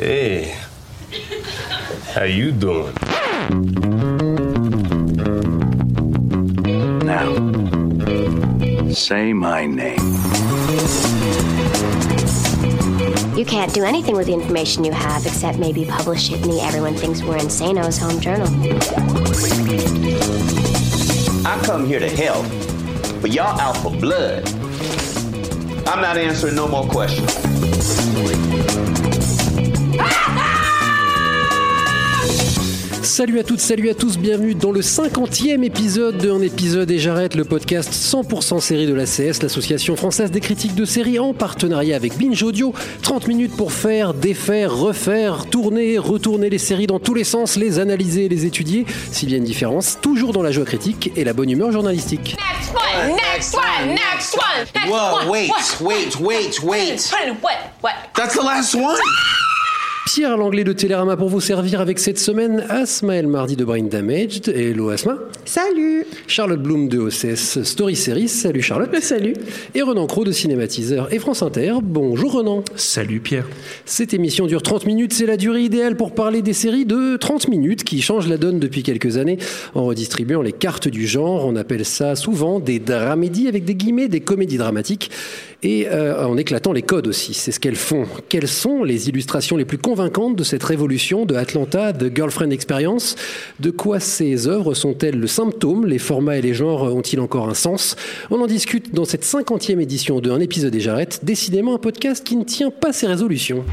Hey, how you doing? Now, say my name. You can't do anything with the information you have except maybe publish it in the Everyone Thinks We're Insano's home journal. I come here to help, but y'all out for blood. I'm not answering no more questions. Salut à toutes, salut à tous, bienvenue dans le 50e épisode de Un épisode et j'arrête le podcast 100% série de la CS, l'association française des critiques de séries en partenariat avec Binge Audio. 30 minutes pour faire, défaire, refaire, tourner, retourner les séries dans tous les sens, les analyser, les étudier, s'il y a une différence, toujours dans la joie critique et la bonne humeur journalistique. Next one, next one, next one, next Whoa, one. wait, wait, wait, wait. What? What? That's the last one? Pierre Langlais de Télérama pour vous servir avec cette semaine Asma El Mardi de Brain Damaged. Hello Asma. Salut Charlotte Bloom de OCS Story Series. Salut Charlotte. Salut Et Renan Cros de Cinématiseur et France Inter. Bonjour Renan. Salut Pierre. Cette émission dure 30 minutes, c'est la durée idéale pour parler des séries de 30 minutes qui changent la donne depuis quelques années en redistribuant les cartes du genre. On appelle ça souvent des dramédies avec des guillemets, des comédies dramatiques et euh, en éclatant les codes aussi. C'est ce qu'elles font. Quelles sont les illustrations les plus convaincantes de cette révolution de Atlanta, The Girlfriend Experience? De quoi ces œuvres sont-elles le symptôme? Les formats et les genres ont-ils encore un sens? On en discute dans cette 50e édition de Un épisode et j'arrête, décidément un podcast qui ne tient pas ses résolutions.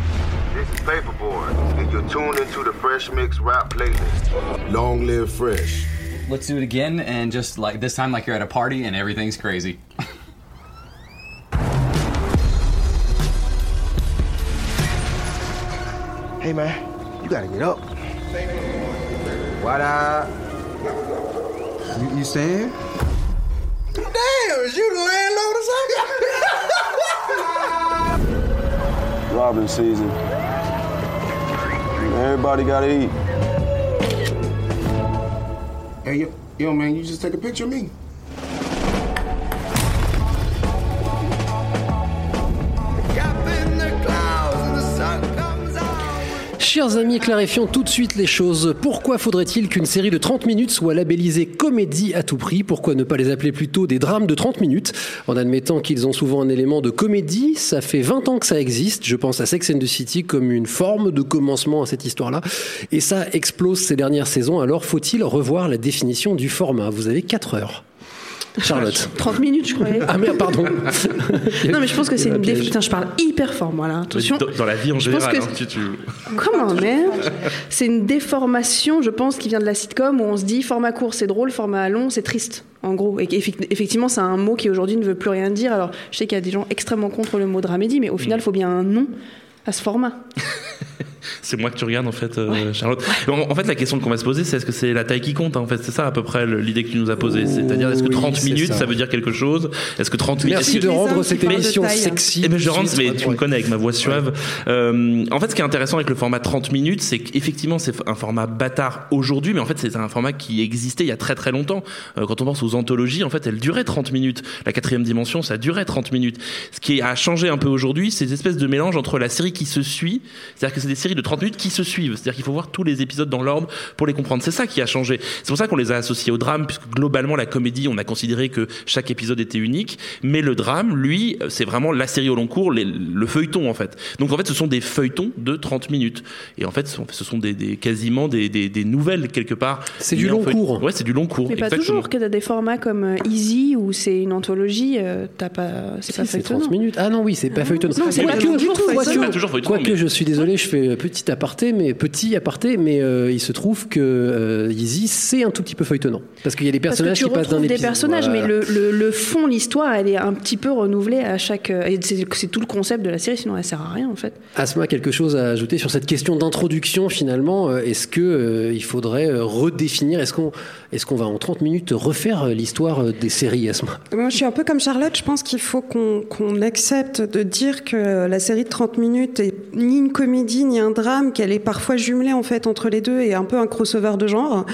This is Paperboard, and you're tuned into the Fresh Mix Rap playlist. Long live Fresh. Let's do it again and just like this time like you're at a party and everything's crazy. Hey man, you gotta get up. What up? You, you staying? Damn, is you the landlord or something? Robin season. Everybody gotta eat. hey, yo, yo, man, you just take a picture of me. Chers amis, clarifions tout de suite les choses. Pourquoi faudrait-il qu'une série de 30 minutes soit labellisée comédie à tout prix? Pourquoi ne pas les appeler plutôt des drames de 30 minutes? En admettant qu'ils ont souvent un élément de comédie, ça fait 20 ans que ça existe. Je pense à Sex and the City comme une forme de commencement à cette histoire-là. Et ça explose ces dernières saisons. Alors faut-il revoir la définition du format? Vous avez 4 heures. Charlotte. 30 minutes, je croyais. Ah merde, pardon. Non, mais je pense que c'est une un piège. déf... Putain, je parle hyper fort, moi, là. Attention. Dans, dans la vie en Je pense général, que- hein, tu- tu- Comment, merde C'est une déformation, je pense, qui vient de la sitcom où on se dit format court, c'est drôle, format long, c'est triste. En gros, et effectivement, c'est un mot qui aujourd'hui ne veut plus rien dire. Alors, je sais qu'il y a des gens extrêmement contre le mot dramédie, mais au final, il faut bien un nom à ce format. c'est moi que tu regardes en fait, euh, Charlotte. En, en fait, la question qu'on va se poser, c'est est-ce que c'est la taille qui compte hein, En fait, c'est ça à peu près l'idée que tu nous as posée. C'est-à-dire, est-ce que Oui, 30 c'est minutes, ça. ça. veut dire quelque chose? Est-ce que 30 minutes Merci est-ce de que- rendre cette émission taille. sexy. Eh ben, je rentre, mais tu me connais avec ma voix suave. Euh, en fait, ce qui est intéressant avec le format 30 minutes, c'est qu'effectivement, c'est un format bâtard aujourd'hui, mais en fait, c'est un format qui existait il y a très très longtemps. Euh, quand on pense aux anthologies, en fait, elles duraient 30 minutes. La quatrième dimension, ça durait 30 minutes. Ce qui a changé un peu aujourd'hui, c'est cette espèce de mélange entre la série qui se suit, c'est-à-dire que c'est des séries de 30 minutes qui se suivent. C'est-à-dire qu'il faut voir tous les épisodes dans l'ordre pour les comprendre. C'est ça qui a changé. C'est pour ça qu'on les a associés au drame, puisque globalement, la comédie, on a considéré que chaque épisode était unique. Mais le drame, lui, c'est vraiment la série au long cours, les- le feuilleton, en fait. Donc, en fait, ce sont des feuilletons de 30 minutes. Et en fait, ce sont- des, des- quasiment des, des, des nouvelles, quelque part. C'est du long feuilleton. cours. Ouais, c'est du long cours. Mais pas exactement. toujours, que t'as des formats comme euh, Easy, où c'est une anthologie, euh, t'as pas... C'est Si, pas c'est feuilletonnant. 30 minutes. Ah non, oui, c'est pas feuilletonnant. Non, c'est pas Quoique- toujours pas toujours Quoique, mais- je suis désolé, je fais petit aparté, mais petit aparté, mais euh, il se trouve que euh, Yeezy, c'est un tout petit peu feuilletonnant. Parce qu'il y a des personnages qui passent d'un retrouves des épisode. personnages, Voilà. mais le, le, le fond, l'histoire, elle est un petit peu renouvelée à chaque. euh, Et c'est c'est tout le concept de la série, sinon elle sert à rien en fait. Asma, quelque chose à ajouter sur cette question d'introduction finalement euh, Est-ce que euh, il faudrait redéfinir Est-ce qu'on est qu'on va en 30 minutes refaire l'histoire des séries, Asma? Moi, je suis un peu comme Charlotte. Je pense qu'il faut qu'on qu'on accepte de dire que la série de 30 minutes est ni une comédie ni un drame, qu'elle est parfois jumelée en fait entre les deux et un peu un crossover de genre,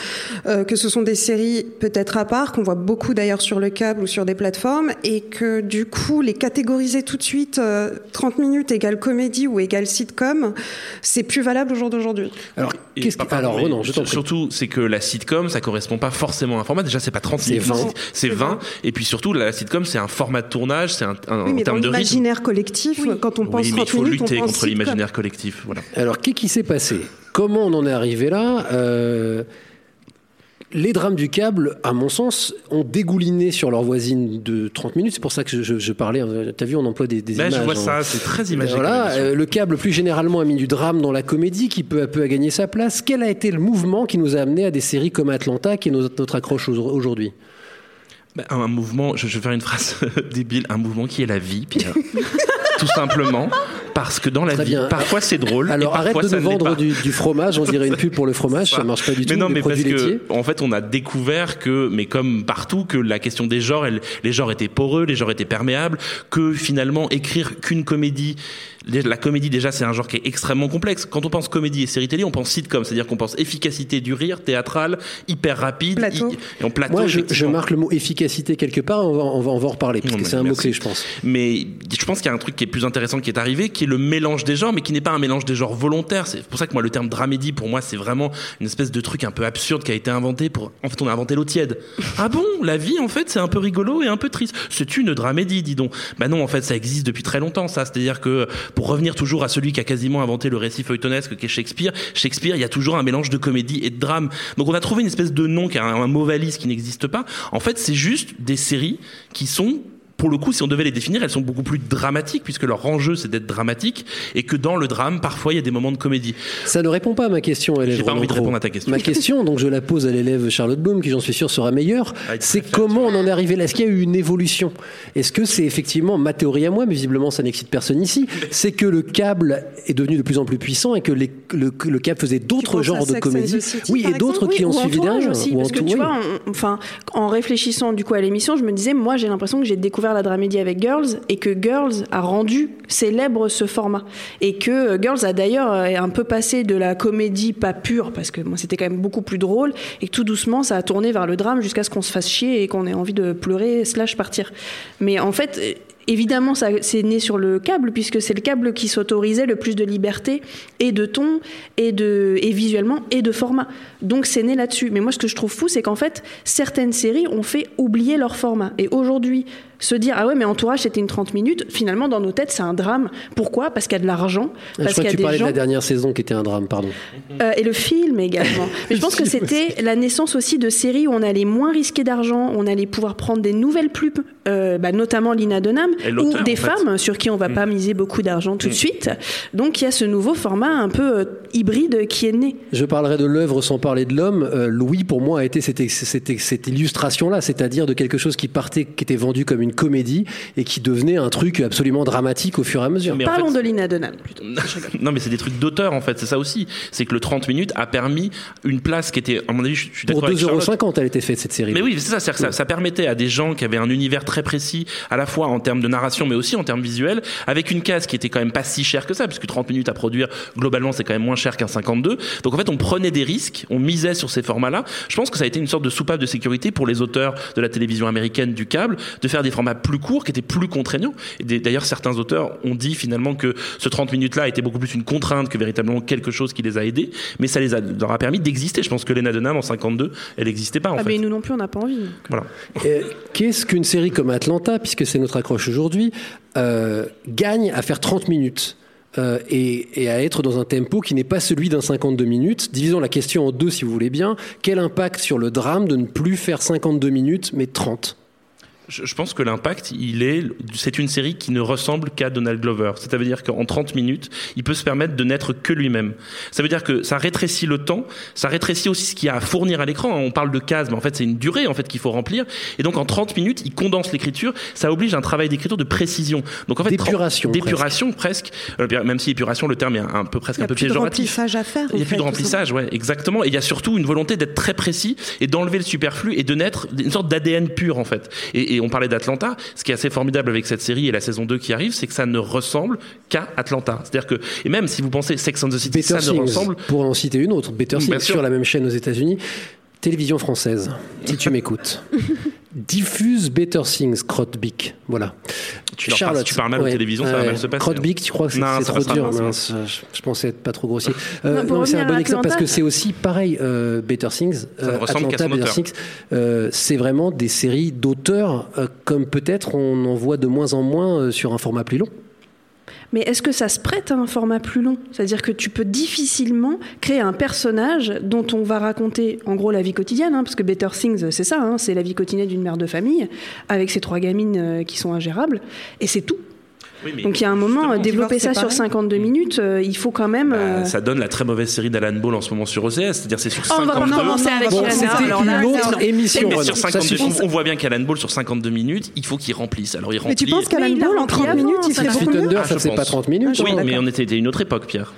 euh, que ce sont des séries peut-être à part, qu'on voit beaucoup d'ailleurs sur le câble ou sur des plateformes, et que du coup les catégoriser tout de suite euh, 30 minutes égale comédie ou égale sitcom, c'est plus valable au jour d'aujourd'hui. Alors, qu'est-ce que. pas- Alors, mais je t'en prie. Surtout, c'est que la sitcom, ça correspond pas forcément à un format. Déjà, c'est pas 30 C'est minutes. 20. C'est 20. Et puis surtout, la sitcom, c'est un format de tournage, c'est un, un- Oui, en mais dans termes de rythme. collectif, quand on pense Oui, mais il 30 faut minutes, on lutter pense contre l'imaginaire collectif. Voilà. Alors, qu'est-ce qui s'est passé? Comment on en est arrivé là? Euh, Les drames du câble, à mon sens, ont dégouliné sur leur voisine de 30 minutes. C'est pour ça que je, je- parlais. hein. T'as vu, on emploie des, des Ben, images. je vois hein. ça, c'est très imagé. Voilà, euh, le câble plus généralement a mis du drame dans la comédie qui peu à peu a gagné sa place. Quel a été le mouvement qui nous a amené à des séries comme Atlanta qui est notre, notre accroche au- aujourd'hui? Ben, un mouvement, je, je vais faire une phrase débile, un mouvement qui est la vie, Pierre. Tout simplement. Parce que dans la Très vie, bien. parfois c'est drôle. Alors et arrête de ça nous vendre du, du fromage, on dirait une pub pour le fromage, ça, marche pas du tout. Mais non, mais parce laitiers. que en fait, on a découvert que, mais comme partout, que la question des genres, elle- les genres étaient poreux, les genres étaient perméables, que finalement écrire qu'une comédie, la comédie déjà c'est un genre qui est extrêmement complexe. Quand on pense comédie et série télé, on pense sitcom, c'est-à-dire qu'on pense efficacité du rire, théâtral, hyper rapide, Plateau. hi- et en plateau. Moi, je, marque le mot efficacité quelque part, on va, on va, on va en reparler, parce Non, que c'est un merci. mot-clé, je pense. Mais je pense qu'il y a un truc qui est plus intéressant qui est arrivé, qui est le mélange des genres, mais qui n'est pas un mélange des genres volontaire. C'est pour ça que moi, le terme dramédie, pour moi, c'est vraiment une espèce de truc un peu absurde qui a été inventé pour. En fait, on a inventé l'eau tiède. ah bon? La vie, en fait, c'est un peu rigolo et un peu triste. C'est une dramédie, dis donc. Bah non, en fait, ça existe depuis très longtemps, ça. C'est-à-dire que pour revenir toujours à celui qui a quasiment inventé le récit feuilletonesque, qui est Shakespeare, Shakespeare, il y a toujours un mélange de comédie et de drame. Donc on a trouvé une espèce de nom qui a un, un mot valise qui n'existe pas. En fait, c'est juste des séries qui sont pour le coup, si on devait les définir, elles sont beaucoup plus dramatiques, puisque leur enjeu, c'est d'être dramatique, et que dans le drame, parfois, il y a des moments de comédie. Ça ne répond pas à ma question, élève. J'ai pas envie de répondre à ta question. Ma question, donc je la pose à l'élève Charlotte Bloom, qui j'en suis sûr sera meilleure, c'est comment on en est arrivé là? Est-ce qu'il y a eu une évolution? Est-ce que c'est effectivement ma théorie à moi, mais visiblement ça n'excite personne ici, c'est que le câble est devenu de plus en plus puissant et que les- le, le câble faisait d'autres genres de comédies Oui, et d'autres qui ont suivi derrière. aussi, ou parce que Entour- tu oui. vois, on- enfin, en réfléchissant du coup à l'émission, je me disais, moi j'ai l'impression que j'ai découvert la dramédie avec Girls et que Girls a rendu célèbre ce format et que euh, Girls a d'ailleurs euh, un peu passé de la comédie pas pure parce que moi c'était quand même beaucoup plus drôle et que tout doucement ça a tourné vers le drame jusqu'à ce qu'on se fasse chier et qu'on ait envie de pleurer slash partir. Mais en fait. euh, Évidemment, ça c'est né sur le câble puisque c'est le câble qui s'autorisait le plus de liberté et de ton et de et visuellement et de format. Donc c'est né là-dessus. Mais moi, ce que je trouve fou, c'est qu'en fait, certaines séries ont fait oublier leur format. Et aujourd'hui, se dire ah ouais, mais Entourage c'était une 30 minutes. Finalement, dans nos têtes, c'est un drame. Pourquoi? Parce qu'il y a de l'argent. Ah, je Parce crois qu'il y que a tu parlais des de gens. la dernière saison qui était un drame, pardon. Euh, et le film également. Mais je pense que c'était la naissance aussi de séries où on allait moins risquer d'argent, on allait pouvoir prendre des nouvelles plumes, euh, bah, notamment Lina Dunham, ou des fait. femmes sur qui on va pas miser beaucoup d'argent tout de suite. Donc il y a ce nouveau format un peu euh, hybride qui est né. Je parlerai de l'œuvre sans parler de l'homme. Euh, Louis, pour moi, a été cette, cette, cette illustration-là, c'est-à-dire de quelque chose qui partait, qui était vendu comme une comédie et qui devenait un truc absolument dramatique au fur et à mesure. Mais en Parlons fait- de Lina Dunham plutôt. non, mais c'est des trucs d'auteur, en fait. C'est ça aussi. C'est que le 30 minutes a permis une place qui était, à mon avis, je je suis Pour d'accord avec Charlotte. 2,50€, elle était faite, cette série. Mais oui, c'est ça, c'est-à-dire que ça, ça permettait à des gens qui avaient un univers très précis, à la fois en termes de narration, mais aussi en termes visuels, avec une case qui était quand même pas si chère que ça, puisque 30 minutes à produire, globalement, c'est quand même moins cher qu'un 52. Donc en fait, on prenait des risques, on misait sur ces formats-là. Je pense que ça a été une sorte de soupape de sécurité pour les auteurs de la télévision américaine du câble, de faire des formats plus courts, qui étaient plus contraignants. Des- d'ailleurs, certains auteurs ont dit finalement que ce 30 minutes-là était beaucoup plus une contrainte que véritablement quelque chose qui les a aidés, mais ça les a, leur a permis d'exister. Je pense que Lena Dunham, en 52, elle n'existait pas, en Ah, fait. mais nous non plus, on n'a pas envie. Voilà. Qu'est-ce qu'une série comme Atlanta, puisque c'est notre accroche aujourd'hui, euh, gagne à faire 30 minutes euh, et, et à être dans un tempo qui n'est pas celui d'un 52 minutes? Divisons la question en deux, si vous voulez bien. Quel impact sur le drame de ne plus faire 52 minutes, mais 30 Je, je pense que l'impact, il est, c'est une série qui ne ressemble qu'à Donald Glover. C'est-à-dire qu'en 30 minutes, il peut se permettre de n'être que lui-même. Ça veut dire que ça rétrécit le temps, ça rétrécit aussi ce qu'il y a à fournir à l'écran. On parle de cases, mais en fait, c'est une durée, en fait, qu'il faut remplir. Et donc, en 30 minutes, il condense l'écriture. Ça oblige un travail d'écriture de précision. Donc, en fait, D'épuration, 30 d'épuration, presque. Euh, même si épuration, le terme est un, un peu presque Il n'y un a peu plus de péjoratif. remplissage à faire. Il n'y a plus de remplissage, ouais, exactement. Et il y a surtout une volonté d'être très précis et d'enlever le superflu et de naître une sorte d'ADN pur, en fait. Et, Et, et on parlait d'Atlanta. Ce qui est assez formidable avec cette série et la saison 2 qui arrive, c'est que ça ne ressemble qu'à Atlanta. C'est-à-dire que, et même si vous pensez Sex and the City, Better ça ne ressemble. pour en citer une autre, Better Things sur la même chaîne aux États-Unis. Télévision française, si tu m'écoutes. Diffuse Better Things, Crotte-Bic. Voilà. Tu passes- tu parles mal aux télévisions, ça va mal se passer. Crotte-Bic, tu crois que c'est Non, c'est ça trop dur je, je pensais être pas trop grossier. Euh, Non, non, mais c'est un bon exemple parce que c'est aussi pareil. euh, Better Things, euh, ressemble qu'à Atlanta, son Better. Things, euh, c'est vraiment des séries d'auteurs euh, comme peut-être on en voit de moins en moins euh, sur un format plus long. Mais est-ce que ça se prête à un format plus long? C'est-à-dire que tu peux difficilement créer un personnage dont on va raconter en gros la vie quotidienne, hein, parce que Better Things, c'est ça, hein, c'est la vie quotidienne d'une mère de famille, avec ses trois gamines euh, qui sont ingérables, et c'est tout. Oui, Donc il y a un moment, euh, développer ça sur 52 minutes, euh, il faut quand même... euh, Bah, ça donne la très mauvaise série d'Alan Ball en ce moment sur OCS, c'est-à-dire c'est sur Oh, on va 52 pas commencer avec Bon, là, une autre émission. Mais sur 52, on, voit bien qu'Alan Ball sur 52 minutes, il faut qu'il remplisse. Alors il remplit. Mais tu penses qu'Alan Ball, en rempli 30 avant, minutes, il va. beaucoup mieux Thunder, Ah, ça je c'est pas pense. 30 minutes. Oui, hein. mais on était à une autre époque, Pierre.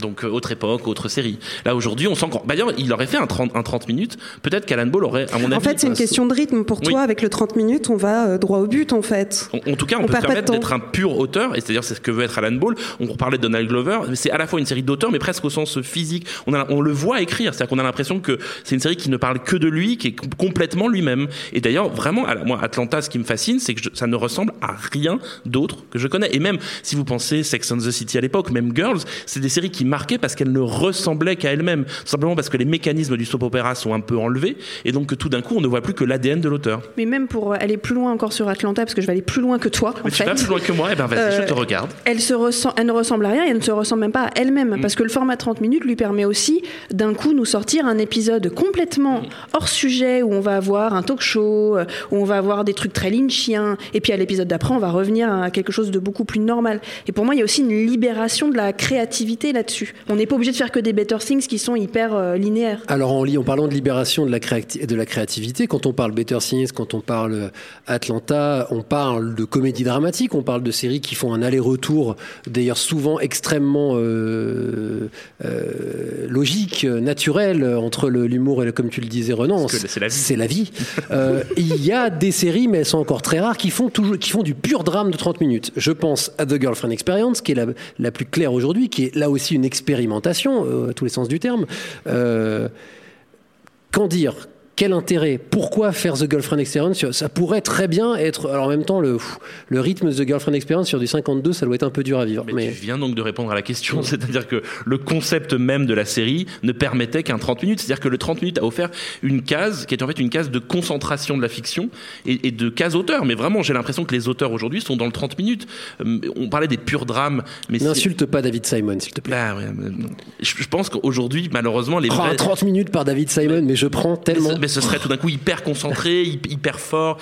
Donc euh, autre époque, autre série. Là aujourd'hui, on sent qu'on. Bah, D'ailleurs, il aurait fait un 30, un 30 minutes. Peut-être qu'Alan Ball aurait, à mon avis. En fait, c'est une question de rythme. Pour Oui. toi, avec le 30 minutes, on va euh, droit au but, en fait. En, en tout cas, on, On peut se permettre d'être un pur auteur, et c'est-à-dire c'est ce que veut être Alan Ball. On parlait de Donald Glover, c'est à la fois une série d'auteurs, mais presque au sens physique. On, a, on le voit écrire, c'est-à-dire qu'on a l'impression que c'est une série qui ne parle que de lui, qui est com- complètement lui-même. Et d'ailleurs, vraiment, moi, Atlanta, ce qui me fascine, c'est que je- ça ne ressemble à rien d'autre que je connais. Et même si vous pensez Sex and the City à l'époque, même Girls, c'est des séries qui marquaient parce qu'elles ne ressemblaient qu'à elles-mêmes, Tout simplement parce que les mécanismes du soap opéra sont un peu enlevés, et donc que tout d'un coup, on ne voit plus que l'ADN de l'auteur. Mais même pour aller plus loin encore sur Atlanta, parce que je vais aller plus loin que toi, en Mais tu fait. vas plus loin que moi, et ben vas-y, je Euh, te regarde. Elle, se ressent, elle ne ressemble à rien et elle ne se ressemble même pas à elle-même. Mm. Parce que le format 30 minutes lui permet aussi d'un coup nous sortir un épisode complètement Mm. hors sujet où on va avoir un talk show, euh, où on va avoir des trucs très lynchiens. Et puis à l'épisode d'après, on va revenir à quelque chose de beaucoup plus normal. Et pour moi, il y a aussi une libération de la créativité là-dessus. On n'est pas obligé de faire que des better things qui sont hyper euh, linéaires. Alors en, parlant de libération de la, créati- de la créativité, quand on parle Better Things, quand on parle euh, Atlanta, on parle de comédie dramatique, on parle de séries qui font un aller-retour, d'ailleurs souvent extrêmement euh, euh, logique, naturel, entre l'humour et, le, comme tu le disais Renan, c'est la vie. c'est la vie. Euh, il y a des séries, mais elles sont encore très rares, qui font, toujours, qui font du pur drame de 30 minutes. Je pense à The Girlfriend Experience, qui est la, la plus claire aujourd'hui, qui est là aussi une expérimentation, euh, à tous les sens du terme. Euh, Qu'en dire quel intérêt Pourquoi faire The Girlfriend Experience Ça pourrait très bien être. Alors en même temps, le, le rythme de The Girlfriend Experience sur du 52, ça doit être un peu dur à vivre. Mais, Mais, tu viens donc de répondre à la question, c'est-à-dire que le concept même de la série ne permettait qu'un 30 minutes, c'est-à-dire que le 30 minutes a offert une case qui est en fait une case de concentration de la fiction et, et de case auteur. Mais vraiment, j'ai l'impression que les auteurs aujourd'hui sont dans le 30 minutes. Euh, On parlait des purs drames, mais n'insulte pas David Simon, s'il te plaît. Ah ouais, je, je pense qu'aujourd'hui, malheureusement, les Oh, vrais- 30 minutes par David Simon, mais je prends tellement. Mais ce, serait tout d'un coup hyper concentré, hy- hyper fort.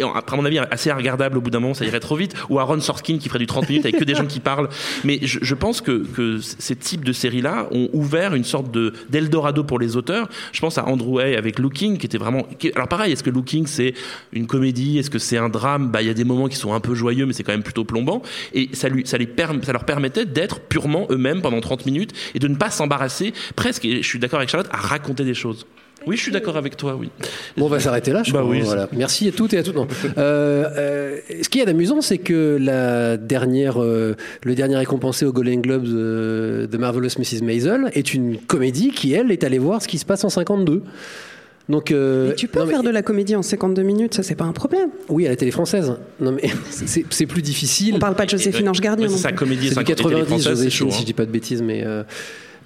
à mon avis, assez regardable au bout d'un moment, ça irait trop vite. Ou Aaron Sorkin qui ferait du 30 minutes avec que des gens qui parlent. Mais je, pense que, ces types de séries-là ont ouvert une sorte de d'Eldorado pour les auteurs. Je pense à Andrew Hay avec Looking, qui était vraiment. alors pareil, est-ce que Looking c'est une comédie? Est-ce que c'est un drame? Bah, il y a des moments qui sont un peu joyeux, mais c'est quand même plutôt plombant. Et ça lui, ça les ça leur permettait d'être purement eux-mêmes pendant 30 minutes et de ne pas s'embarrasser presque. Et je suis d'accord avec Charlotte à raconter des choses. Oui, je suis d'accord avec toi, oui. Bon, on va s'arrêter là, je Bah crois. oui. Voilà. Merci à toutes et à tous. Non. Euh, euh, ce qui est d'amusant, c'est que la dernière, euh, le dernier récompensé au Golden Globes euh, de Marvelous Mrs. Maisel est une comédie qui, elle, est allée voir ce qui se passe en 52. Donc, euh, Mais tu peux non, mais- faire de la comédie en 52 minutes, ça c'est pas un problème. Oui, à la télé française. Non, mais c'est c'est plus difficile. On parle pas de Joséphine Ange Gardien. C'est non sa comédie C'est du 50 et télé 90, française, c'est Joséphine, chaud, si hein. je dis pas de bêtises, mais. euh,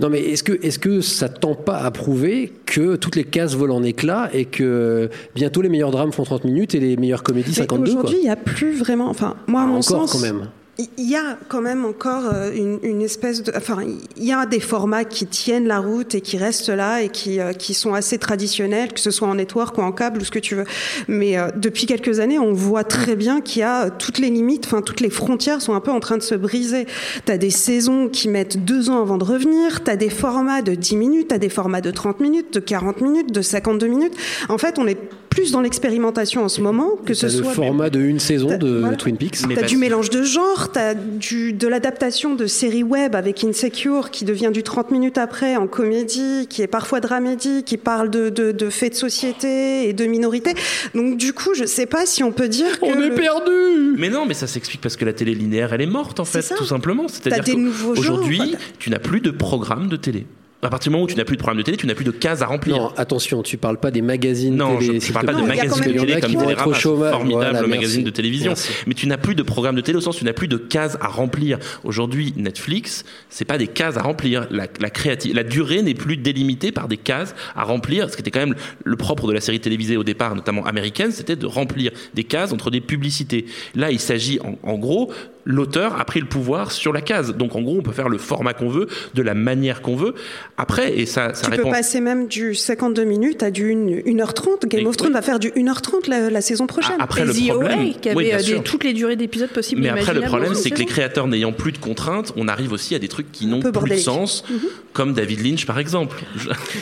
Non, mais est-ce que, est-ce que ça tend pas à prouver que toutes les cases volent en éclats et que bientôt les meilleurs drames font 30 minutes et les meilleures comédies Mais 52 quoi? Aujourd'hui, il n'y a plus vraiment. Enfin, moi, à Ah, mon encore sens, quand même. Il y a quand même encore euh, une, une espèce de. Enfin, il y a des formats qui tiennent la route et qui restent là et qui, euh, qui sont assez traditionnels, que ce soit en network ou en câble ou ce que tu veux. Mais euh, depuis quelques années, on voit très bien qu'il y a euh, toutes les limites, enfin, toutes les frontières sont un peu en train de se briser. Tu as des saisons qui mettent deux ans avant de revenir, tu as des formats de 10 minutes, tu as des formats de 30 minutes, de 40 minutes, de 52 minutes. En fait, on est plus dans l'expérimentation en ce moment, que ce T'as le soit format de une saison de voilà. Twin Peaks. T'as du mélange de genres, t'as du, de l'adaptation de séries web avec Insecure qui devient du 30 minutes après en comédie, qui est parfois dramédie, qui parle de, de, de faits de société et de minorités. Donc du coup, je sais pas si on peut dire que... le- perdu Mais non, mais ça s'explique parce que la télé linéaire, elle est morte en fait, ça. tout simplement. C'est-à-dire T'as des nouveaux qu'aujourd'hui, tu n'as plus de programme de télé. À partir du moment où tu n'as plus de programme de télé, tu n'as plus de cases à remplir. Non, attention, tu parles pas des magazines Non, télé. je, je s'il parle pas de magazines de télé comme Télérama, formidable Voilà, magazine de télévision. Merci. Mais tu n'as plus de programme de télé au sens où tu n'as plus de cases à remplir. Aujourd'hui, Netflix, c'est pas des cases à remplir. La, la, la durée n'est plus délimitée par des cases à remplir. Ce qui était quand même le propre de la série télévisée au départ, notamment américaine, c'était de remplir des cases entre des publicités. Là, il s'agit en, en gros l'auteur a pris le pouvoir sur la case. Donc en gros, on peut faire le format qu'on veut, de la manière qu'on veut. Après, et ça, ça Tu répond. peux passer même du 52 minutes à du 1, 1h30. Game Et- of Thrones va faire du 1h30 la, la saison prochaine. Après, Et le The problème- OA, qui avait Oui, bien euh, des- toutes les durées d'épisodes possibles. Mais après, le problème, c'est que les créateurs n'ayant plus de contraintes, on arrive aussi à des trucs qui n'ont plus de sens, comme David Lynch, par exemple.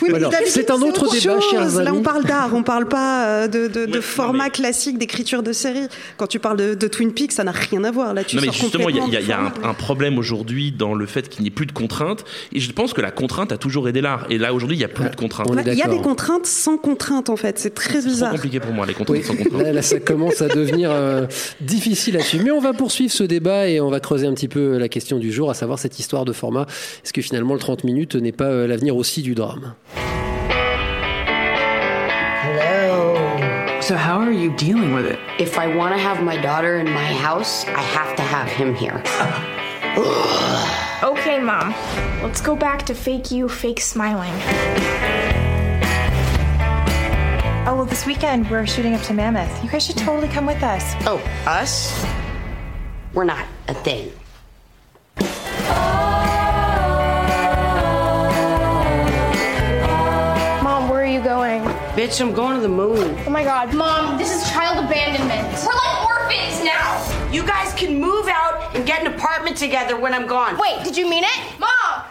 Oui, c'est un autre autre débat, Là, on parle d'art, on parle pas euh, de, de, de Ouais, format mais- classique d'écriture de série. Quand tu parles de, de Twin Peaks, ça n'a rien à voir. Là, tu non, mais justement, il y a, il y a- il y a un, problème aujourd'hui dans le fait qu'il n'y ait plus de contraintes. Et je pense que la contrainte a toujours aidé l'art. Et là, aujourd'hui, il n'y a plus de contraintes. Il y a des contraintes sans contraintes, en fait. C'est très C'est bizarre. compliqué pour moi, les contraintes Oui, sans contraintes. là, là, ça commence à devenir euh, difficile là-dessus. Mais on va poursuivre ce débat et on va creuser un petit peu la question du jour, à savoir cette histoire de format. Est-ce que finalement le 30 minutes n'est pas euh, l'avenir aussi du drame? So how are you dealing with it? If I want to have my daughter in my house, I have to have him here. Okay, Mom. Let's go back to fake you, fake smiling. Oh, well, this weekend we're shooting up to Mammoth. You guys should totally come with us. Oh, us? We're not a thing. Mom, where are you going? Bitch, I'm going to the moon. Oh my god. Mom, this is child abandonment. We're like orphans now. You guys can move out and get an apartment together when I'm gone. Wait, did you mean it? Mom!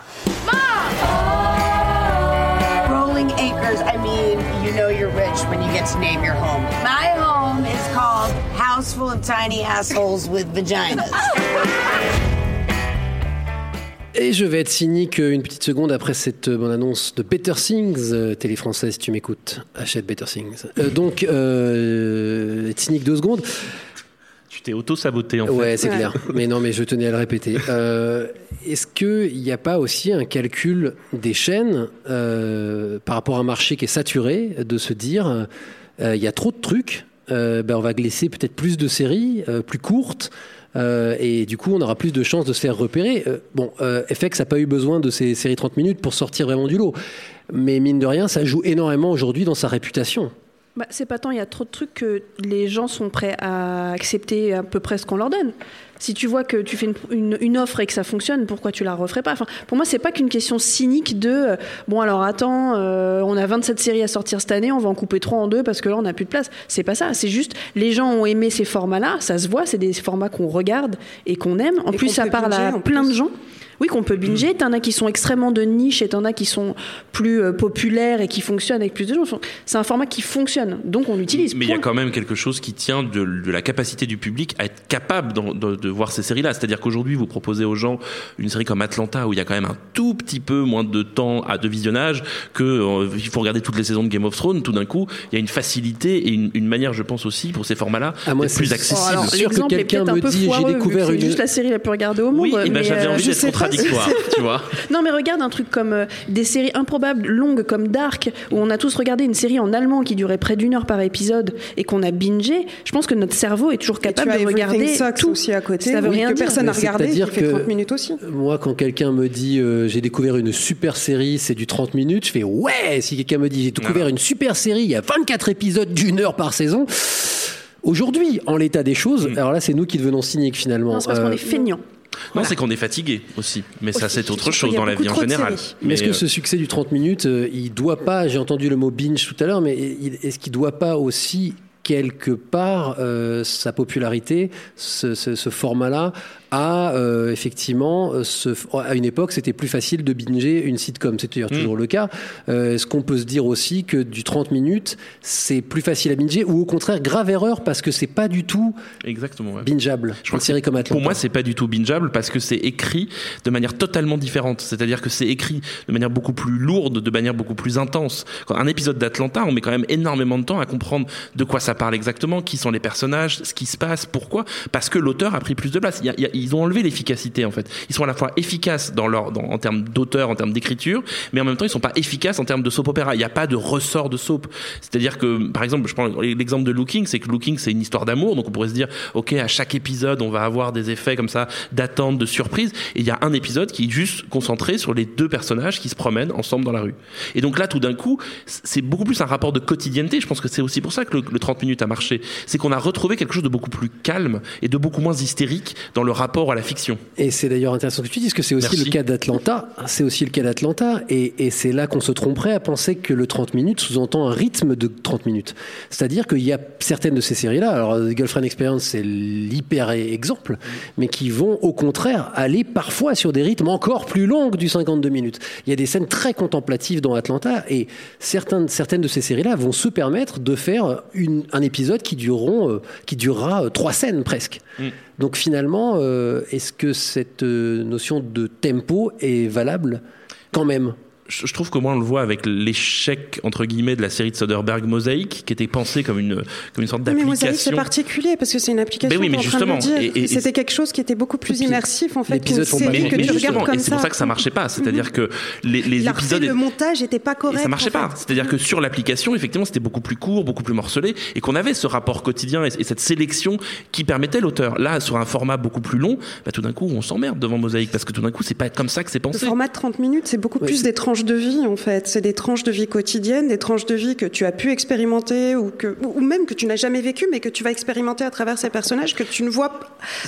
Mom! Rolling acres, I mean, you know you're rich when you get to name your home. My home is called House Full of Tiny Assholes with Vaginas. Et je vais être cynique euh, une petite seconde après cette euh, bonne annonce de Better Things. Euh, télé française, si tu m'écoutes, achète Better Things. Euh, donc, euh, être cynique deux secondes. Tu t'es auto-saboté, en fait. Ouais, c'est clair. Mais non, mais je tenais à le répéter. Euh, Est-ce qu'il n'y a pas aussi un calcul des chaînes euh, par rapport à un marché qui est saturé de se dire euh, il y a trop de trucs, euh, ben on va glisser peut-être plus de séries euh, plus courtes. Euh, et du coup, on aura plus de chances de se faire repérer. Euh, bon, euh, FX n'a pas eu besoin de ces séries 30 minutes pour sortir vraiment du lot. Mais mine de rien, ça joue énormément aujourd'hui dans sa réputation. Bah, c'est pas tant, il y a trop de trucs que les gens sont prêts à accepter à peu près ce qu'on leur donne. Si tu vois que tu fais une, une- une offre et que ça fonctionne, pourquoi tu la referais pas? Enfin, Pour moi, c'est pas qu'une question cynique de euh, bon alors attends, euh, on a 27 séries à sortir cette année, on va en couper 3 en deux parce que là on n'a plus de place. C'est pas ça, c'est juste les gens ont aimé ces formats-là, ça se voit, c'est des formats qu'on regarde et qu'on aime. En Et plus, ça parle à plein de gens. Oui, qu'on peut binger. T'en as qui sont extrêmement de niche et t'en as qui sont plus euh, populaires et qui fonctionnent avec plus de gens. C'est un format qui fonctionne, donc on l'utilise. Mais il y a quand même quelque chose qui tient de, de la capacité du public à être capable de, de voir ces séries-là. C'est-à-dire qu'aujourd'hui, vous proposez aux gens une série comme Atlanta où il y a quand même un tout petit peu moins de temps à de visionnage que euh, il faut regarder toutes les saisons de Game of Thrones. Tout d'un coup, il y a une facilité et une, une manière, je pense aussi, pour ces formats-là, Ah, moi, plus Oh, accessible. alors, sûr que quelqu'un peut-être un me peu dit, j'ai découvert c'est une- juste la série la plus regardée au monde. Oui, et ben j'avais euh, envie d'être contradictoire, si- tu vois. Non, mais regarde un truc comme euh, des séries improbables, longues comme Dark, où on a tous regardé une série en allemand qui durait près d'une heure par épisode et qu'on a bingé. Je pense que notre cerveau est toujours capable de regarder tout. aussi à côté, Ça veut oui, rien que dire. personne n'a regardé, qui fait que 30 minutes aussi. Moi, quand quelqu'un me dit euh, j'ai découvert une super série, c'est du 30 minutes, je fais ouais. Si quelqu'un me dit j'ai découvert une super série, il y a 24 épisodes d'une heure par saison. Aujourd'hui, en l'état des choses, alors là, c'est nous qui devenons cyniques finalement. Non, c'est parce qu'on Euh, est feignants. Non, c'est qu'on est fatigué aussi. Mais ça, c'est autre chose dans la vie en général. Mais est-ce que euh, ce succès du 30 minutes, euh, il doit pas, j'ai entendu le mot binge tout à l'heure, mais il- est-ce qu'il doit pas aussi quelque part euh, sa popularité, ce, ce- ce format-là, à euh, effectivement euh, se, à une époque c'était plus facile de binger une sitcom c'est d'ailleurs toujours le cas Euh, est-ce qu'on peut se dire aussi que du 30 minutes c'est plus facile à binger ou au contraire grave erreur parce que c'est pas du tout Exactement. ouais. bingeable Je une série comme Atlanta Pour moi, c'est pas du tout bingeable parce que c'est écrit de manière totalement différente. C'est-à-dire que c'est écrit de manière beaucoup plus lourde, de manière beaucoup plus intense. Quand un épisode d'Atlanta, on met quand même énormément de temps à comprendre de quoi ça parle exactement, qui sont les personnages, ce qui se passe, pourquoi. Parce que l'auteur a pris plus de place. Il y a- il y a- ils ont enlevé l'efficacité en fait. Ils sont à la fois efficaces en termes d'auteur, en termes d'écriture, mais en même temps ils sont pas efficaces en termes de soap opéra. Il n'y a pas de ressort de soap. C'est-à-dire que, par exemple, je prends l'exemple de Looking, c'est que Looking c'est une histoire d'amour, donc on pourrait se dire, ok, à chaque épisode on va avoir des effets comme ça d'attente, de surprise, et il y a un épisode qui est juste concentré sur les deux personnages qui se promènent ensemble dans la rue. Et donc là, tout d'un coup, c'est beaucoup plus un rapport de quotidienneté. Je pense que c'est aussi pour ça que le, le 30 minutes a marché. C'est qu'on a retrouvé quelque chose de beaucoup plus calme et de beaucoup moins hystérique dans le rapport à la fiction. Et c'est d'ailleurs intéressant que tu dises que c'est aussi Merci. le cas d'Atlanta. C'est aussi le cas d'Atlanta. Et, et c'est là qu'on se tromperait à penser que le 30 minutes sous-entend un rythme de 30 minutes. C'est-à-dire qu'il y a certaines de ces séries-là, alors The Girlfriend Experience, c'est l'hyper exemple, mais qui vont au contraire aller parfois sur des rythmes encore plus longs que du 52 minutes. Il y a des scènes très contemplatives dans Atlanta et certaines, certaines de ces séries-là vont se permettre de faire une- un épisode qui, dureront, euh, qui durera euh, trois scènes presque. Donc finalement, euh, est-ce que cette euh, notion de tempo est valable quand même? Je trouve qu'au moins on le voit avec l'échec entre guillemets de la série de Soderbergh Mosaic qui était pensée comme une comme une sorte Mais Mosaïque, c'est d'application particulier parce que c'est une application. Mais oui, mais le justement, C'était quelque chose qui était beaucoup plus immersif en fait qu'une mais, série que mais tu justement, regardes comme et c'est ça. pour ça que ça marchait pas c'est-à-dire que les, les épisodes le montage n'était pas et correct. ça marchait en pas. C'est-à-dire que sur l'application, effectivement, c'était beaucoup plus court, beaucoup plus morcelé, et qu'on avait ce rapport quotidien et, et cette sélection qui permettait l'auteur. Là, sur un format beaucoup plus long, bah, tout d'un coup, on s'emmerde devant Mosaïque parce que tout d'un coup, c'est pas comme ça que c'est Le pensé. format de 30 minutes, c'est beaucoup plus des tranches de vie en fait. C'est des tranches de vie quotidiennes, des tranches de vie que tu as pu expérimenter ou, que, ou même que tu n'as jamais vécu mais que tu vas expérimenter à travers ces personnages que tu ne vois p-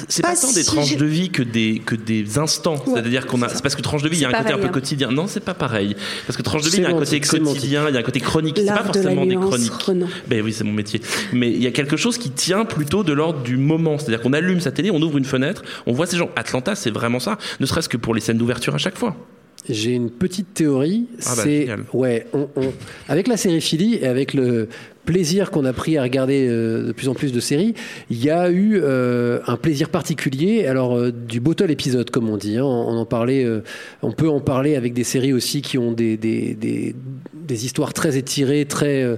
C'est pas pas tant des tranches de vie que des que des instants. Ouais, C'est-à-dire qu'on a. C'est parce que tranche de vie, il y a un côté un peu hein. quotidien. Non, c'est pas pareil. Parce que tranche de vie, il y a un côté quotidien, il y a un côté chronique. C'est pas L'art de la forcément des chroniques. Renan. Ben oui, c'est mon métier. Mais il y a quelque chose qui tient plutôt de l'ordre du moment. C'est-à-dire qu'on allume sa télé, on ouvre une fenêtre, on voit ces gens. Atlanta, c'est vraiment ça. Ne serait-ce que pour les scènes d'ouverture à chaque fois. J'ai une petite théorie. Ah bah, c'est ouais, on- on- avec la série Philly et avec le plaisir qu'on a pris à regarder euh, de plus en plus de séries, il y a eu euh, un plaisir particulier. Alors euh, du bottle épisode, comme on dit. hein, on, on en parlait. euh, on peut en parler avec des séries aussi qui ont des des, des, des histoires très étirées, très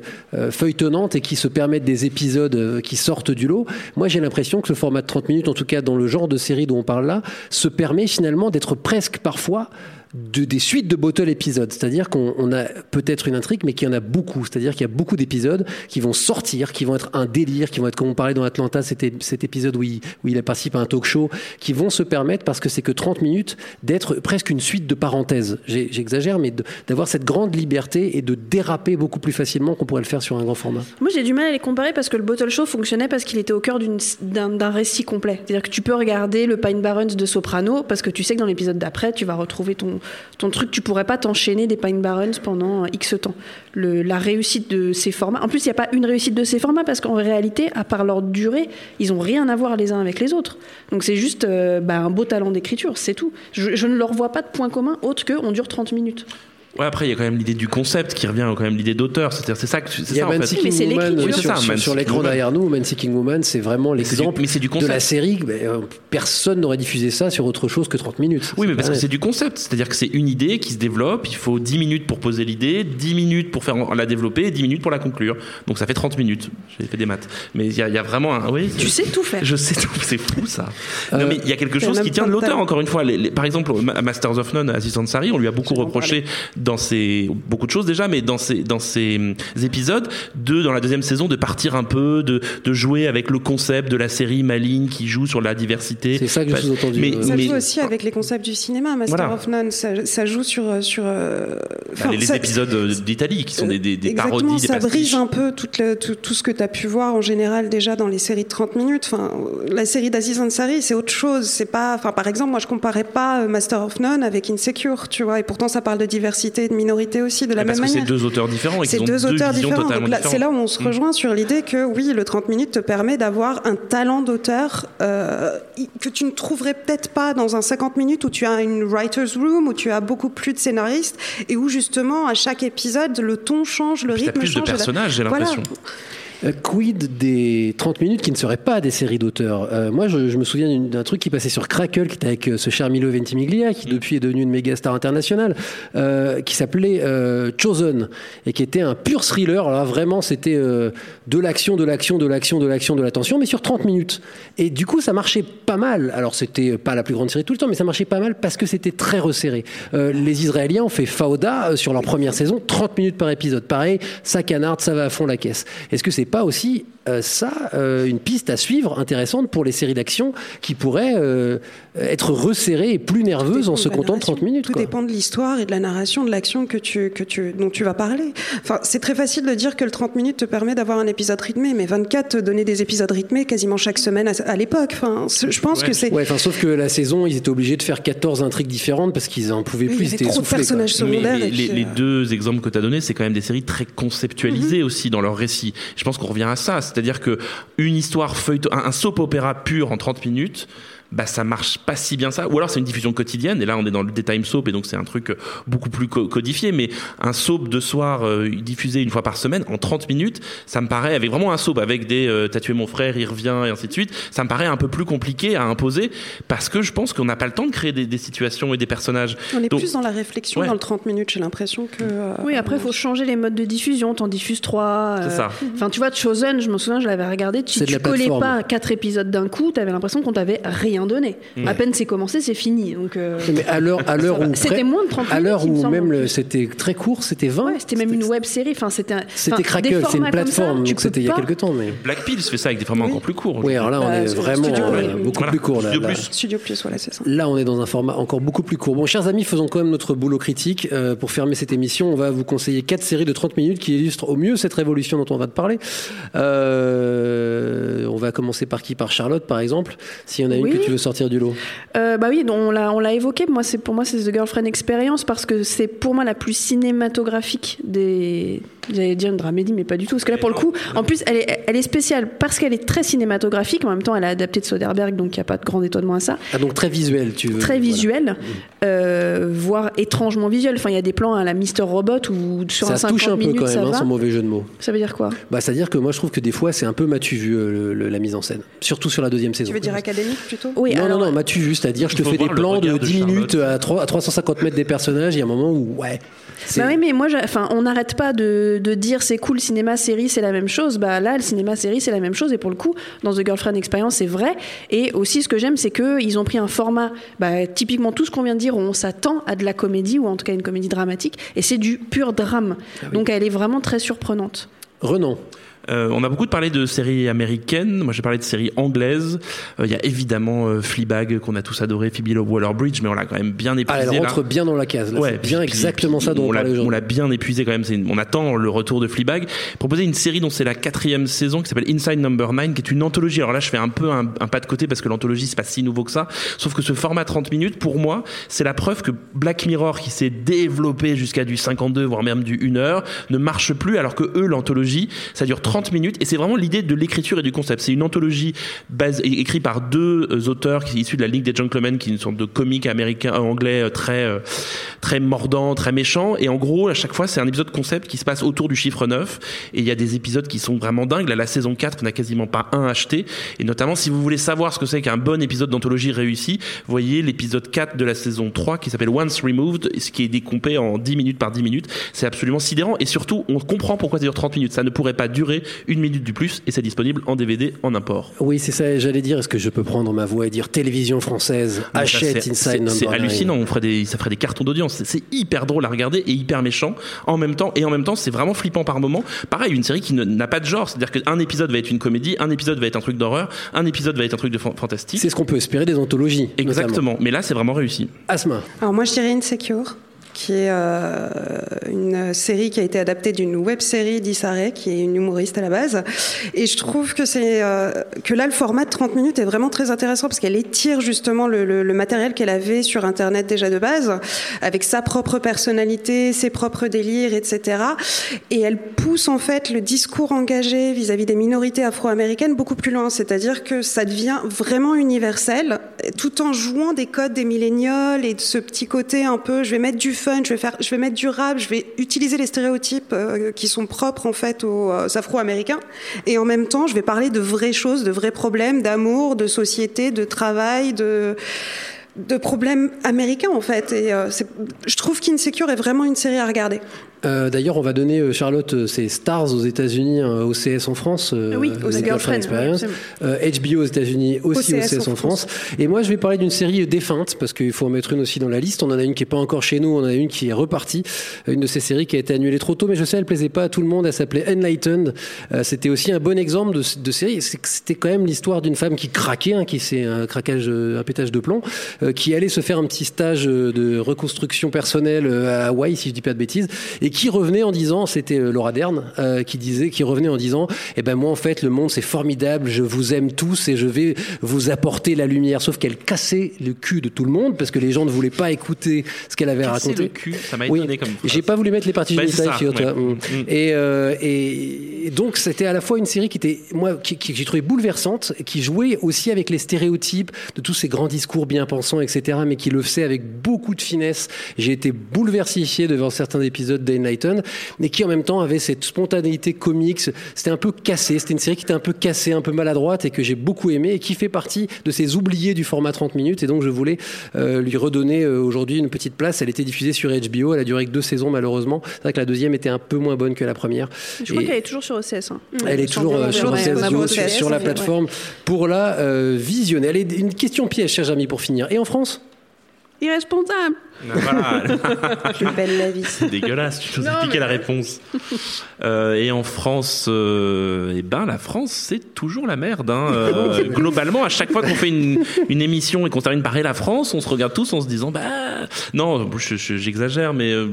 feuilletonnantes et qui se permettent des épisodes qui sortent du lot. Moi, j'ai l'impression que le format de 30 minutes, en tout cas dans le genre de série dont on parle là, se permet finalement d'être presque parfois de, des suites de bottle épisodes. C'est-à-dire qu'on on a peut-être une intrigue, mais qu'il y en a beaucoup. C'est-à-dire qu'il y a beaucoup d'épisodes qui vont sortir, qui vont être un délire, qui vont être, comme on parlait dans Atlanta, cet épisode où il, où il participe à un talk show, qui vont se permettre, parce que c'est que 30 minutes, d'être presque une suite de parenthèses. J'exagère, mais d'avoir cette grande liberté et de déraper beaucoup plus facilement qu'on pourrait le faire sur un grand format. Moi, j'ai du mal à les comparer parce que le Bottle Show fonctionnait parce qu'il était au cœur d'un récit complet. C'est-à-dire que tu peux regarder le Pine Barrens de Soprano parce que tu sais que dans l'épisode d'après, tu vas retrouver ton, ton truc. Tu pourrais pas t'enchaîner des Pine Barrens pendant X temps. La réussite de ces formats. En plus, il n'y a pas une réussite de ces formats parce qu'en réalité, à part leur durée, ils ont rien à voir les uns avec les autres. Donc c'est juste euh, bah, un beau talent d'écriture, c'est tout. Je, je ne leur vois pas de point commun autre que on dure 30 minutes. Ouais, après, il y a quand même l'idée du concept qui revient quand même l'idée d'auteur. C'est-à-dire, c'est ça que tu- c'est ça en Man fait. Seeking Woman Oui, c'est sur, sur- l'écran derrière nous. Man Seeking Woman, c'est vraiment c'est du- l'exemple mais c'est du de la concept. série. mais, euh, personne n'aurait diffusé ça sur autre chose que 30 minutes. Oui, mais parce que pareil. c'est du concept. C'est-à-dire que c'est une idée qui se développe. Il faut 10 minutes pour poser l'idée, 10 minutes pour faire la développer et 10 minutes pour la conclure. Donc ça fait 30 minutes. J'ai fait des maths. Mais il y, y a vraiment un. Oui, Tu sais tout faire. Je sais tout. C'est fou ça. Euh, non, mais il y a quelque chose qui tient de l'auteur, encore une fois. Les- les- par exemple, à Masters of None, Aziz Ansari, on lui a beaucoup reproché dans ses. beaucoup de choses déjà, mais dans ses hum, épisodes, de, dans la deuxième saison, de partir un peu, de, de jouer avec le concept de la série maligne qui joue sur la diversité. C'est ça que j'ai Bah, sous-entendu, Mais, euh. Ça mais- joue aussi avec les concepts du cinéma, Master Voilà. of None. Ça, ça joue sur. euh, sur euh, bah, enfin, les, les ça- épisodes d'Italie qui sont des, des, des Exactement, parodies, des ça pastiches. brise un peu toute tout, tout ce que tu as pu voir en général déjà dans les séries de 30 minutes. Enfin, la série d'Aziz Ansari, c'est autre chose. C'est pas, enfin, par exemple, moi je comparais pas Master of None avec Insecure, tu vois, et pourtant ça parle de diversité diversité et de minorité aussi, de la Ah, parce même que c'est manière. deux auteurs différents et C'est deux, deux auteurs différents. c'est là où on se Mm. rejoint sur l'idée que oui, le 30 minutes te permet d'avoir un talent d'auteur euh, que tu ne trouverais peut-être pas dans un 50 minutes où tu as une writer's room, où tu as beaucoup plus de scénaristes et où justement à chaque épisode le ton change, le Puis rythme plus de change. et la- personnages, j'ai Voilà. Euh, quid des 30 minutes qui ne seraient pas des séries d'auteurs Euh, Moi, je, je me souviens d'un truc qui passait sur Crackle, qui était avec euh, ce cher Milo Ventimiglia, qui depuis est devenu une méga star internationale, qui s'appelait Chosen, et qui était un pur thriller. Alors là, vraiment, c'était de l'action, de l'action, de l'action, de l'action, de l'attention, mais sur 30 minutes. Et du coup, ça marchait pas mal. Alors, c'était pas la plus grande série de tout le temps, mais ça marchait pas mal parce que c'était très resserré. Les Israéliens ont fait Fauda sur leur première saison, 30 minutes par épisode. Pareil, ça canarde, ça va à fond la caisse. Est-ce que c'est pas aussi euh, ça euh, une piste à suivre intéressante pour les séries d'action qui pourraient euh, être resserrées et plus nerveuses en se comptant de 30 minutes Tout quoi. dépend de l'histoire et de la narration de l'action que tu, que tu, dont tu vas parler. Enfin, c'est très facile de dire que le 30 minutes te permet d'avoir un épisode rythmé, mais 24 te donnait des épisodes rythmés quasiment chaque semaine à, à l'époque. Enfin, je pense que c'est. Ouais, enfin, sauf que la saison, ils étaient obligés de faire 14 intrigues différentes parce qu'ils en pouvaient Oui, plus, il y ils étaient trop de personnages Mais secondaires les, puis, les- les euh, deux exemples que tu as donnés, c'est quand même des séries très conceptualisées Mhm. aussi dans leur récit. Je pense qu'on revient à ça, c'est-à-dire que une histoire feuilleton, un, soap opéra pur en 30 minutes. Bah ça marche pas si bien ça ou alors c'est une diffusion quotidienne et là on est dans le daytime soap et donc c'est un truc euh, beaucoup plus co- codifié mais un soap de soir euh, diffusé une fois par semaine en 30 minutes ça me paraît avec vraiment un soap avec des euh, t'as tué mon frère il revient et ainsi de suite ça me paraît un peu plus compliqué à imposer parce que je pense qu'on n'a pas le temps de créer des, des situations et des personnages On est Donc- plus dans la réflexion Ouais. dans le 30 minutes, j'ai l'impression que. euh, Oui, après, il faut changer les modes de diffusion. T'en diffuses trois. C'est ça. Enfin, tu vois, Chosen, je me souviens, je l'avais regardé. Tu la collais pas quatre épisodes d'un coup, t'avais l'impression qu'on t'avait rien donné. Mm. À peine c'est commencé, c'est fini. Donc, euh, Mais à l'heure, à l'heure où C'était moins de 30 à l'heure minutes, il me où même c'était très court, c'était 20. Ouais, c'était même une web série. Enfin, c'était. C'était Crackle, c'est une plateforme, donc c'était il y a quelques temps. Mais... Black fait ça avec des formats encore plus courts Oui, alors là, on Bah, est Studio vraiment Plus, euh, oui. beaucoup Voilà. plus court. Là, Studio là. Plus. Studio Plus, voilà, c'est ça. Là, on est dans un format encore beaucoup plus court. Bon, chers amis, faisons quand même notre boulot critique. Euh, pour fermer cette émission, on va vous conseiller quatre séries de 30 minutes qui illustrent au mieux cette révolution dont on va te parler. Euh, on va commencer par qui? Par Charlotte, par exemple. S'il y en a une que tu veux sortir du lot? Euh, bah oui, on l'a on l'a évoqué. Moi, c'est pour moi c'est The Girlfriend Experience parce que c'est pour moi la plus cinématographique des. J'allais dire une dramédie, mais pas du tout. Parce que là, pour le coup, en plus, elle est, elle est spéciale parce qu'elle est très cinématographique. En même temps, elle est adaptée de Soderbergh, donc il n'y a pas de grand étonnement à ça. Ah, donc très visuel, tu veux. Très voilà. visuel, euh, voire étrangement visuel. Enfin, il y a des plans à la Mister Robot où sur un Ça 50 touche un peu minutes, quand ça même, hein, va. sans mauvais jeu de mots. Ça veut dire quoi? Bah, c'est-à-dire que moi, je trouve que des fois, c'est un peu matu vu euh, le- le- la mise en scène, surtout sur la deuxième saison. Tu veux dire académique plutôt? Oui, non, alors- non, non, matu vu, c'est-à-dire je te fais des plans de regard de 10 Charlotte. minutes à, 3, à 350 mètres des personnages. Il y a un moment où, ouais. Bah oui, mais moi, enfin, on n'arrête pas de, de dire c'est cool, cinéma, série, c'est la même chose. Bah là, le cinéma, série, c'est la même chose. Et pour le coup, dans The Girlfriend Experience, c'est vrai. Et aussi, ce que j'aime, c'est qu'ils ont pris un format, bah, typiquement tout ce qu'on vient de dire, où on s'attend à de la comédie, ou en tout cas une comédie dramatique. Et c'est du pur drame. Ah Donc elle est vraiment très surprenante. Renan. Euh, on a beaucoup parlé de séries américaines. Moi, j'ai parlé de séries anglaises. Euh, Il y a évidemment euh, Fleabag qu'on a tous adoré, Phoebe Love Waller-Bridge, mais on l'a quand même bien Ah, épuisé. elle là. rentre bien dans la case. Là, Ouais, bien puis- exactement puis ça dont on, on l'a parlait on aujourd'hui. l'a bien épuisé quand même. Une- on attend le retour de Fleabag. Proposer une série dont c'est la quatrième saison qui s'appelle Inside Number 9, qui est une anthologie. Alors là, je fais un peu un, un pas de côté parce que l'anthologie c'est pas si nouveau que ça. Sauf que ce format 30 minutes, pour moi, c'est la preuve que Black Mirror, qui s'est développé jusqu'à du 52 voire même du 1 heure, ne marche plus. Alors que eux, l'anthologie, ça dure 30 minutes et c'est vraiment l'idée de l'écriture et du concept. C'est une anthologie base, écrite par deux euh, auteurs qui sont issus de la Ligue des Gentlemen, qui est une sorte de comique américain euh, anglais euh, très très mordant, très méchant. Et en gros, à chaque fois, c'est un épisode concept qui se passe autour du chiffre 9. Et il y a des épisodes qui sont vraiment dingues. Là, la saison 4 n'a quasiment pas un acheté. Et notamment, si vous voulez savoir ce que c'est qu'un bon épisode d'anthologie réussi, voyez l'épisode 4 de la saison 3 qui s'appelle Once Removed, ce qui est découpé en 10 minutes par 10 minutes. C'est absolument sidérant. Et surtout, on comprend pourquoi ça dure 30 minutes. Ça ne pourrait pas durer une minute du plus. Et c'est disponible en DVD en import. Oui, c'est ça. J'allais dire, est-ce que je peux prendre ma voix et dire télévision française, achète Inside c'est- Number C'est 9. hallucinant, on ferait des, ça ferait des cartons d'audience. C'est- hyper drôle à regarder et hyper méchant en même temps. Et en même temps, c'est vraiment flippant par moment. Pareil, une série qui ne- n'a pas de genre. C'est-à-dire qu'un épisode va être une comédie, un épisode va être un truc d'horreur, un épisode va être un truc de fan- fantastique. C'est ce qu'on peut espérer des anthologies. Exactement. Mais là, c'est vraiment réussi. Asma. Alors moi je dirais Insecure. Qui est euh, une série qui a été adaptée d'une web série d'Issa Rae, qui est une humoriste à la base. Et je trouve que c'est euh, que là, le format de 30 minutes est vraiment très intéressant parce qu'elle étire justement le, le- le matériel qu'elle avait sur Internet déjà de base, avec sa propre personnalité, ses propres délires, etc. Et elle pousse en fait le discours engagé vis-à-vis des minorités afro-américaines beaucoup plus loin. C'est-à-dire que ça devient vraiment universel, tout en jouant des codes des millénials et de ce petit côté un peu, je vais mettre du je vais faire, je vais mettre du rap, je vais utiliser les stéréotypes euh, qui sont propres en fait aux, euh, afro-américains, et en même temps, je vais parler de vraies choses, de vrais problèmes, d'amour, de société, de travail, de de problèmes américains en fait. Et euh, je trouve qu'Insecure est vraiment une série à regarder. Euh, D'ailleurs, on va donner, euh, Charlotte, ces stars aux États-Unis, hein, OCS en France. Oui, The aux Experience. HBO aux États-Unis, aussi OCS, en France. Et moi, je vais parler d'une série défunte, parce qu'il faut en mettre une aussi dans la liste. On en a une qui est pas encore chez nous, on en a une qui est repartie. Une de ces séries qui a été annulée trop tôt, mais je sais, elle plaisait pas à tout le monde. Elle s'appelait Enlightened. C'était aussi un bon exemple de, de série. C'était quand même l'histoire d'une femme qui craquait, hein, qui c'est un craquage, un pétage de plomb, qui allait se faire un petit stage euh, de reconstruction personnelle euh, à Hawaï, si je dis pas de bêtises, et qui revenait en disant, c'était euh, Laura Dern, euh, qui disait, qui revenait en disant, eh ben moi en fait le monde c'est formidable, je vous aime tous et je vais vous apporter la lumière. Sauf qu'elle cassait le cul de tout le monde parce que les gens ne voulaient pas écouter ce qu'elle avait Casser raconté. le cul, ça m'a Oui. étonné comme. J'ai pas voulu mettre les parties Bah, génitales, figure-toi. ouais. Mm. Mm. Et, euh, donc c'était à la fois une série qui était moi qui, qui- que j'ai trouvé bouleversante, qui jouait aussi avec les stéréotypes de tous ces grands discours bien pensants, etc. Mais qui le faisait avec beaucoup de finesse. J'ai été bouleversifié devant certains épisodes d'Enlighten, mais qui en même temps avait cette spontanéité comique. C'était un peu cassé. C'était une série qui était un peu cassée, un peu maladroite et que j'ai beaucoup aimé et qui fait partie de ces oubliés du format 30 minutes. Et donc je voulais euh, lui redonner euh, aujourd'hui une petite place. Elle était diffusée sur HBO. Elle a duré que deux saisons malheureusement. C'est vrai que la deuxième était un peu moins bonne que la première. Je crois qu'elle est toujours sur OCS. hein. elle est toujours euh, sur, OCS ouais, sur, la Ouais. plateforme pour la visionner. Une question piège, chers amis, pour finir. Et en France? Irresponsable. Voilà. Plus belle la vie. C'est dégueulasse, tu nous piqué mais- la réponse. Euh, et en France, euh, eh ben la France, c'est toujours la merde. Hein. Euh, globalement, à chaque fois qu'on fait une, une émission et qu'on termine par Et la France, on se regarde tous en se disant, bah non, je- je- j'exagère, mais euh,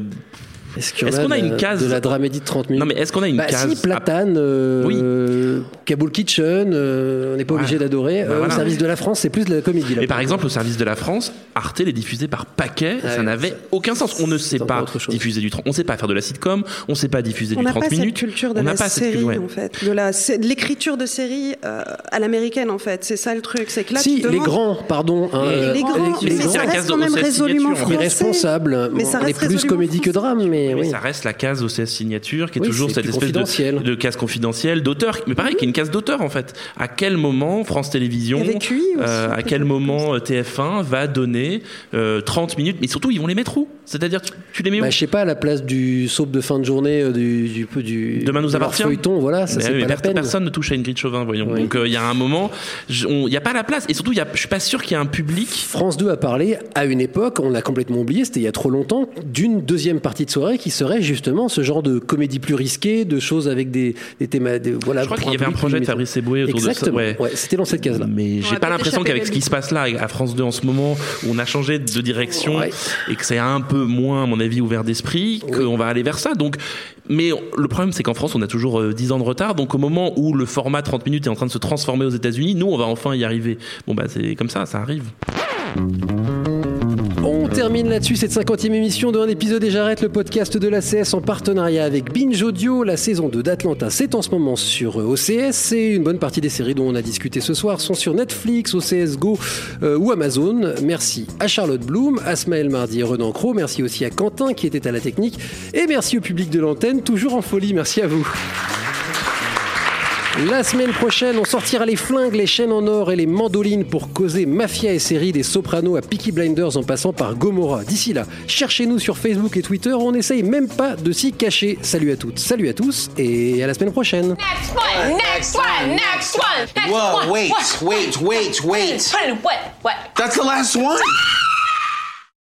Est-ce qu'on a de une la- case de la dramédie de 30 minutes Non, mais est-ce qu'on a une bah, case Si, Platane, euh, Kaboul Kitchen, euh, on n'est pas obligé d'adorer. Bah, Euh, voilà. Au service de la France, c'est plus de la comédie. Là, Et par exemple, au service de la France, Arte les diffusait par paquet. Ah ça n'avait aucun sens. On ne sait pas diffuser du 30, on sait pas faire de la sitcom, on sait pas diffuser On du n'a 30 pas minutes. cette culture de on n'a la pas cette série, culture, ouais. en fait. De la- de l'écriture de série euh, à l'américaine, en fait. C'est ça le truc. C'est que là, si, tu les grands, pardon. hein, Les grands, mais ça reste quand même résolument français. Irresponsable. Mais ça reste plus comédie que drame, mais Mais oui. ça reste la case OCS signature qui est Oui, toujours cette espèce de, de case confidentielle d'auteur. Mais pareil, qui est une case d'auteur en fait. À quel moment France Télévisions, aussi, euh, à quel moment euh, TF1 va donner euh, 30 minutes? Mais surtout, ils vont les mettre où? C'est-à-dire, tu, tu les mets où? Bah, je sais pas, à la place du soap de fin de journée, euh, du, du, du Demain nous de appartient. feuilleton, voilà, ça Mais c'est oui, pas la per- peine. Personne ne touche à Ingrid Chauvin, voyons. Oui. Donc euh, il y a un moment, il n'y a pas la place. Et surtout, y a- je suis pas sûr qu'il y ait un public. France 2 a parlé à une époque, on l'a complètement oublié, c'était il y a trop longtemps, d'une deuxième partie de soirée qui serait justement ce genre de comédie plus risquée, de choses avec des, des thèmes. des- voilà, Je crois qu'il y avait un projet de Fabrice Eboué autour Exactement. de ça. Ouais, c'était dans cette case-là. Mais j'ai pas l'impression qu'avec ce qui se passe là à France 2 en ce moment, où on a changé de direction Ouais. et que c'est un peu moins, à mon avis, ouvert d'esprit, qu'on va aller vers ça. Donc, mais le problème, c'est qu'en France, on a toujours euh, 10 ans de retard. Donc, au moment où le format 30 minutes est en train de se transformer aux États-Unis, nous, on va enfin y arriver. Bon, bah, c'est comme ça, ça arrive. On termine là-dessus cette 50e émission de Un épisode et j'arrête le podcast de l'ACS en partenariat avec Binge Audio. La saison 2 d'Atlanta, c'est en ce moment sur euh, OCS et une bonne partie des séries dont on a discuté ce soir sont sur Netflix, OCS Go euh, ou Amazon. Merci à Charlotte Bloom, à Smaël Mardi et Renan Cro. Merci aussi à Quentin qui était à la technique et merci au public de l'antenne, toujours en folie. Merci à vous. La semaine prochaine, on sortira les flingues, les chaînes en or et les mandolines pour causer mafia et série des Sopranos à Peaky Blinders en passant par Gomorrah. D'ici là, cherchez-nous sur Facebook et Twitter, on n'essaye même pas de s'y cacher. Salut à toutes, salut à tous et à la semaine prochaine. Next one, next one, next one. Next Whoa, one. wait, what? wait, wait, wait. What? What? That's the last one?